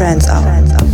Uplifting trance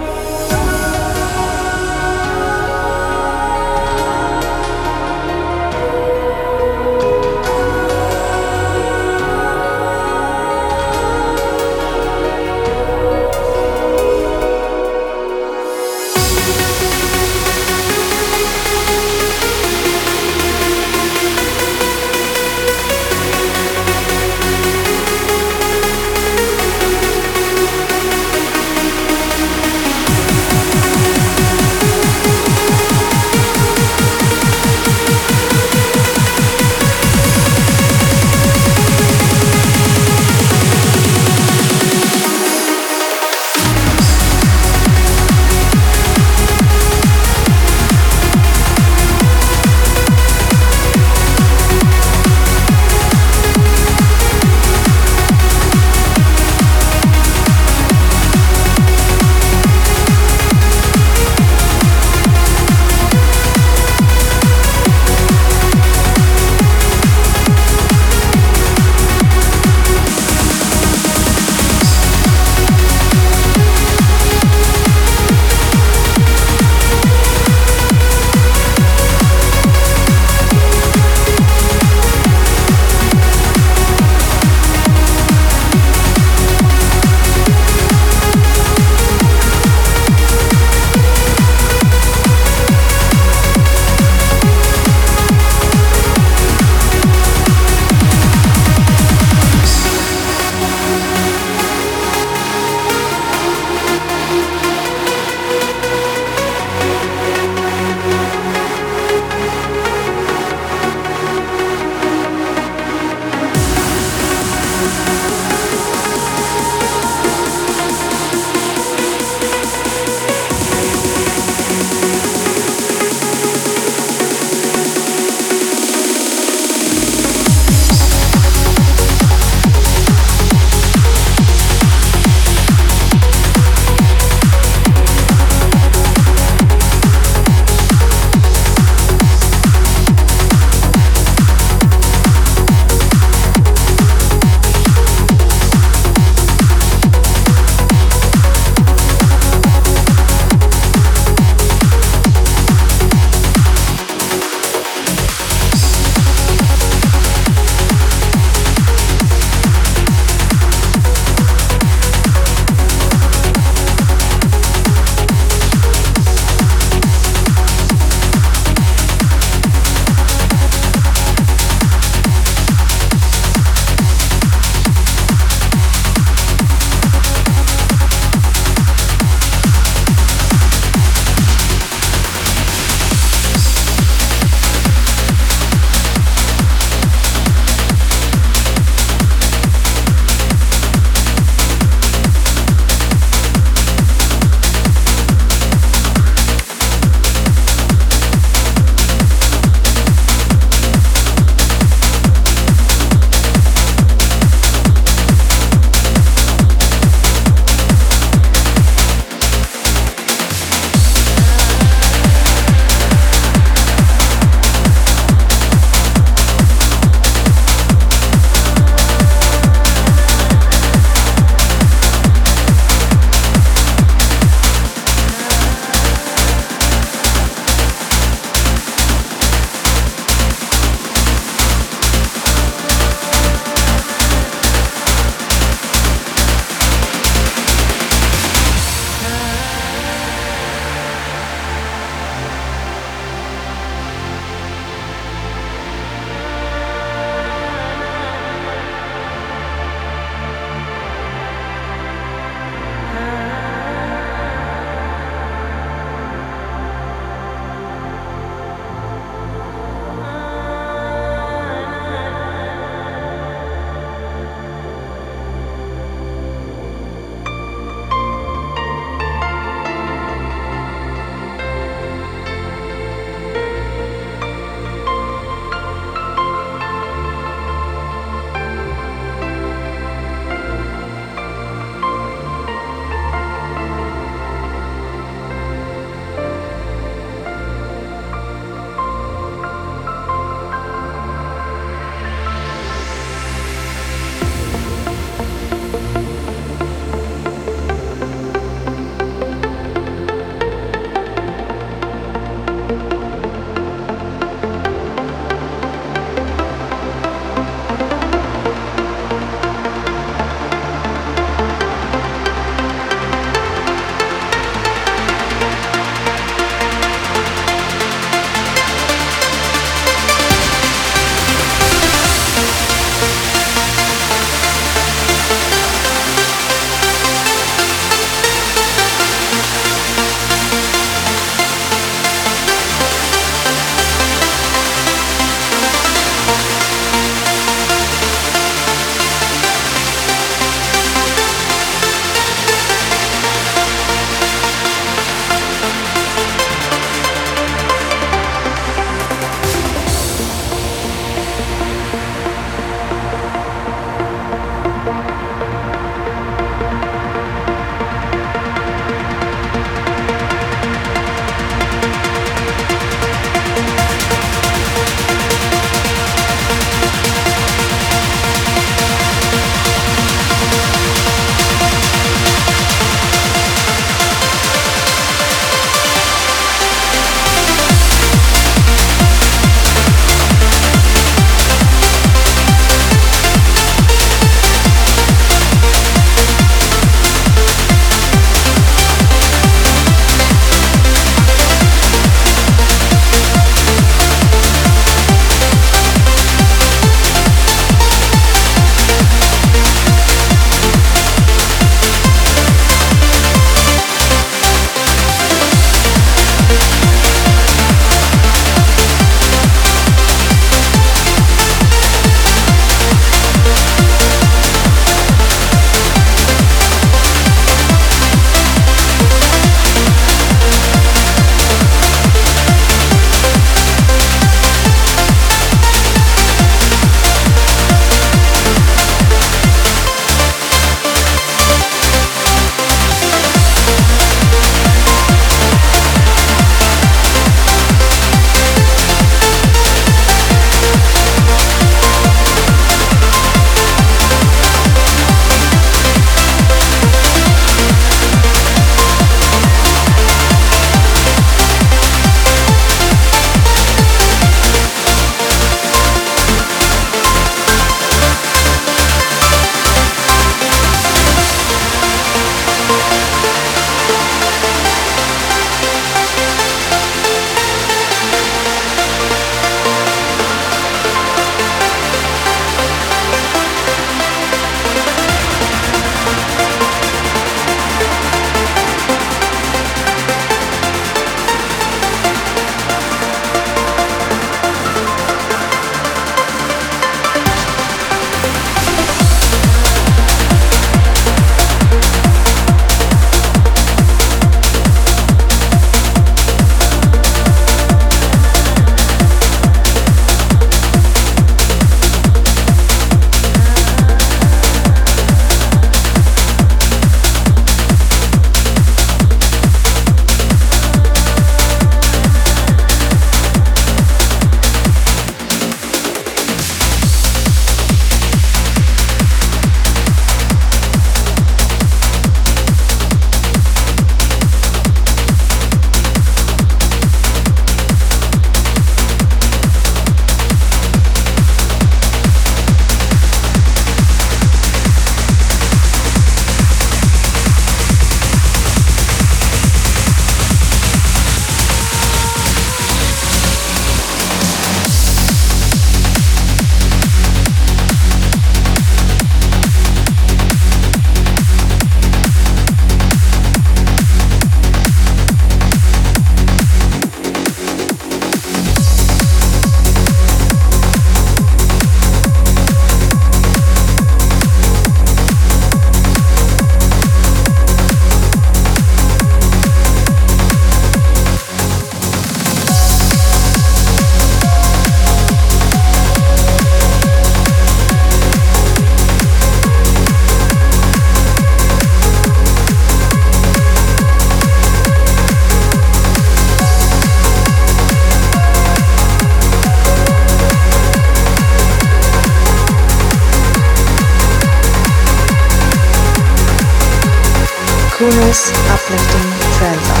Kunos uplifting trance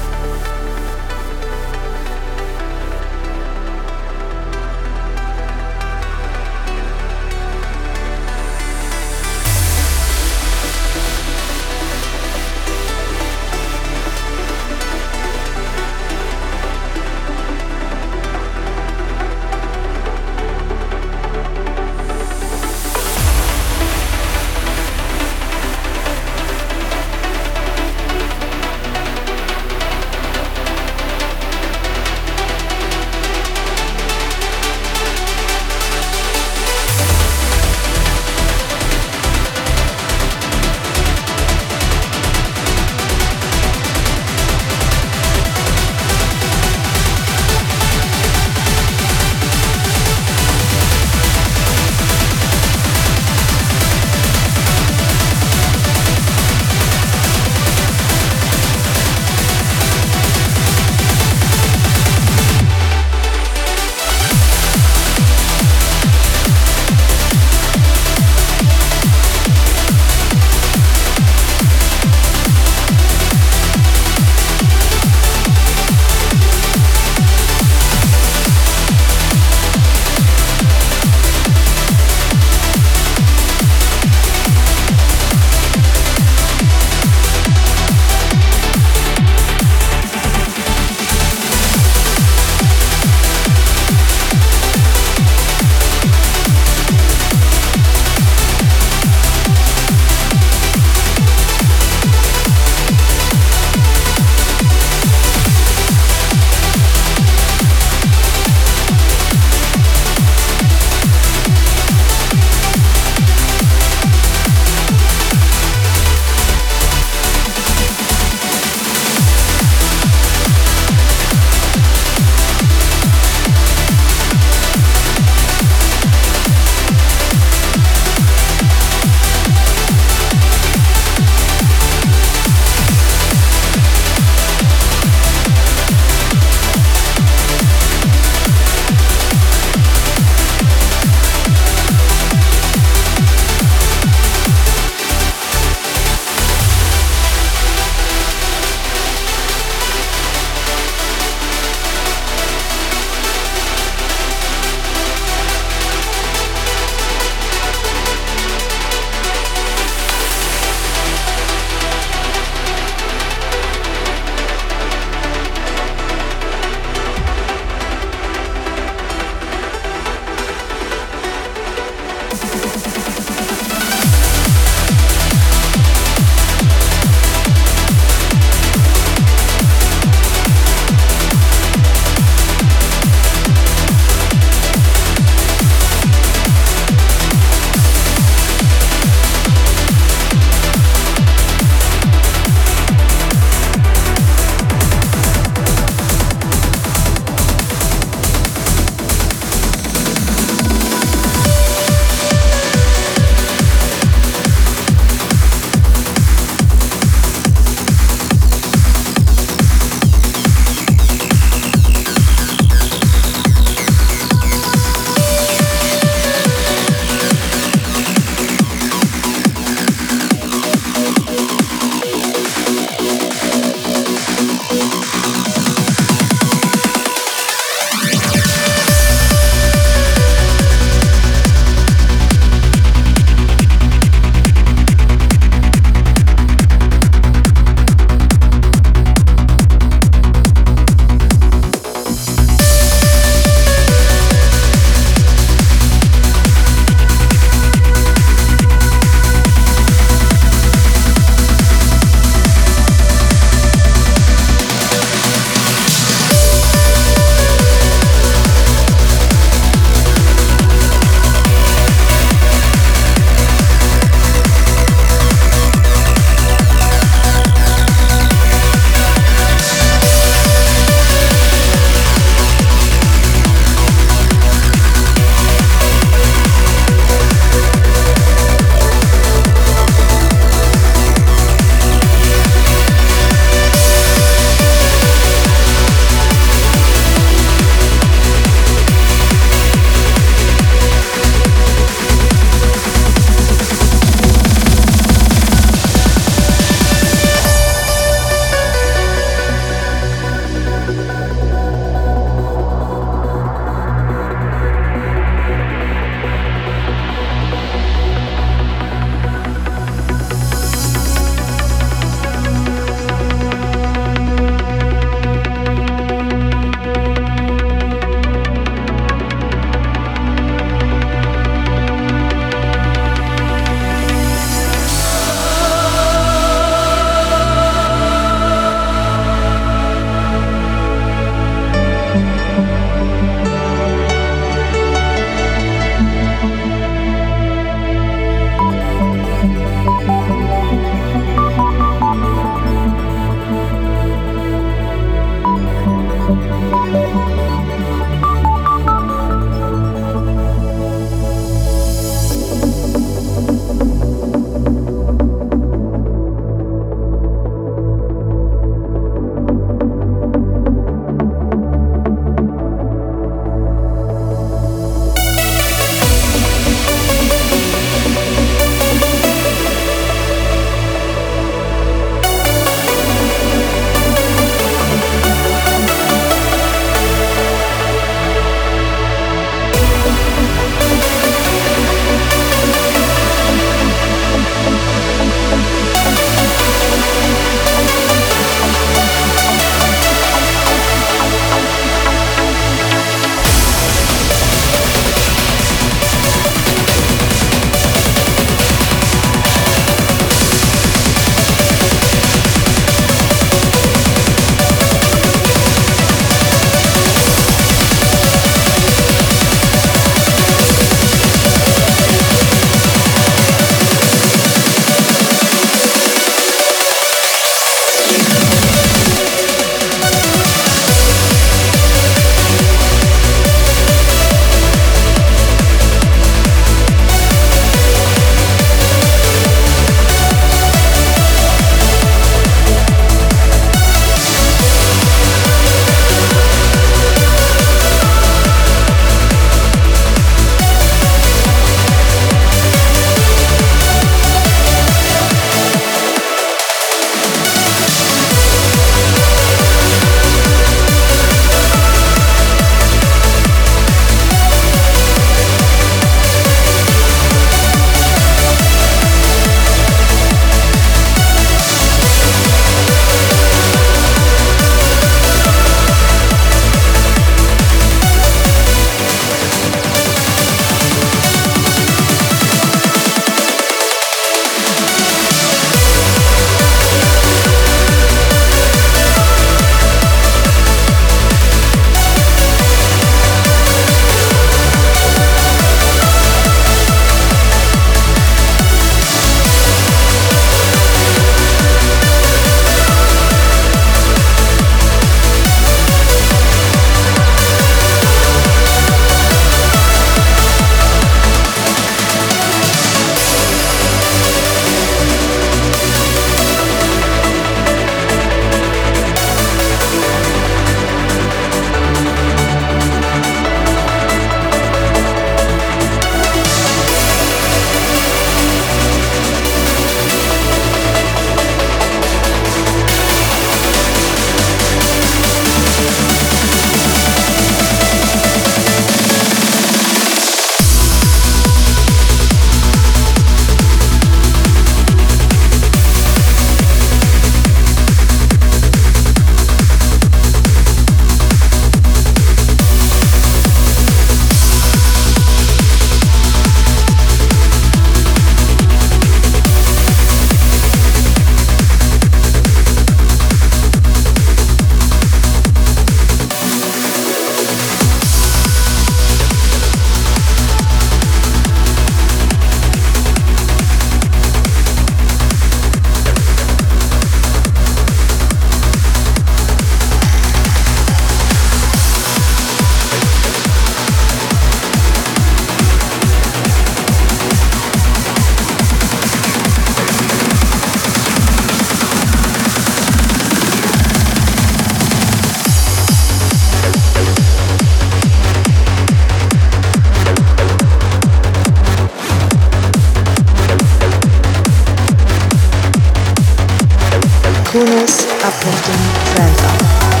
Kunos uplifting trance.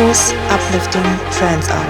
Kuno's uplifting trance hour.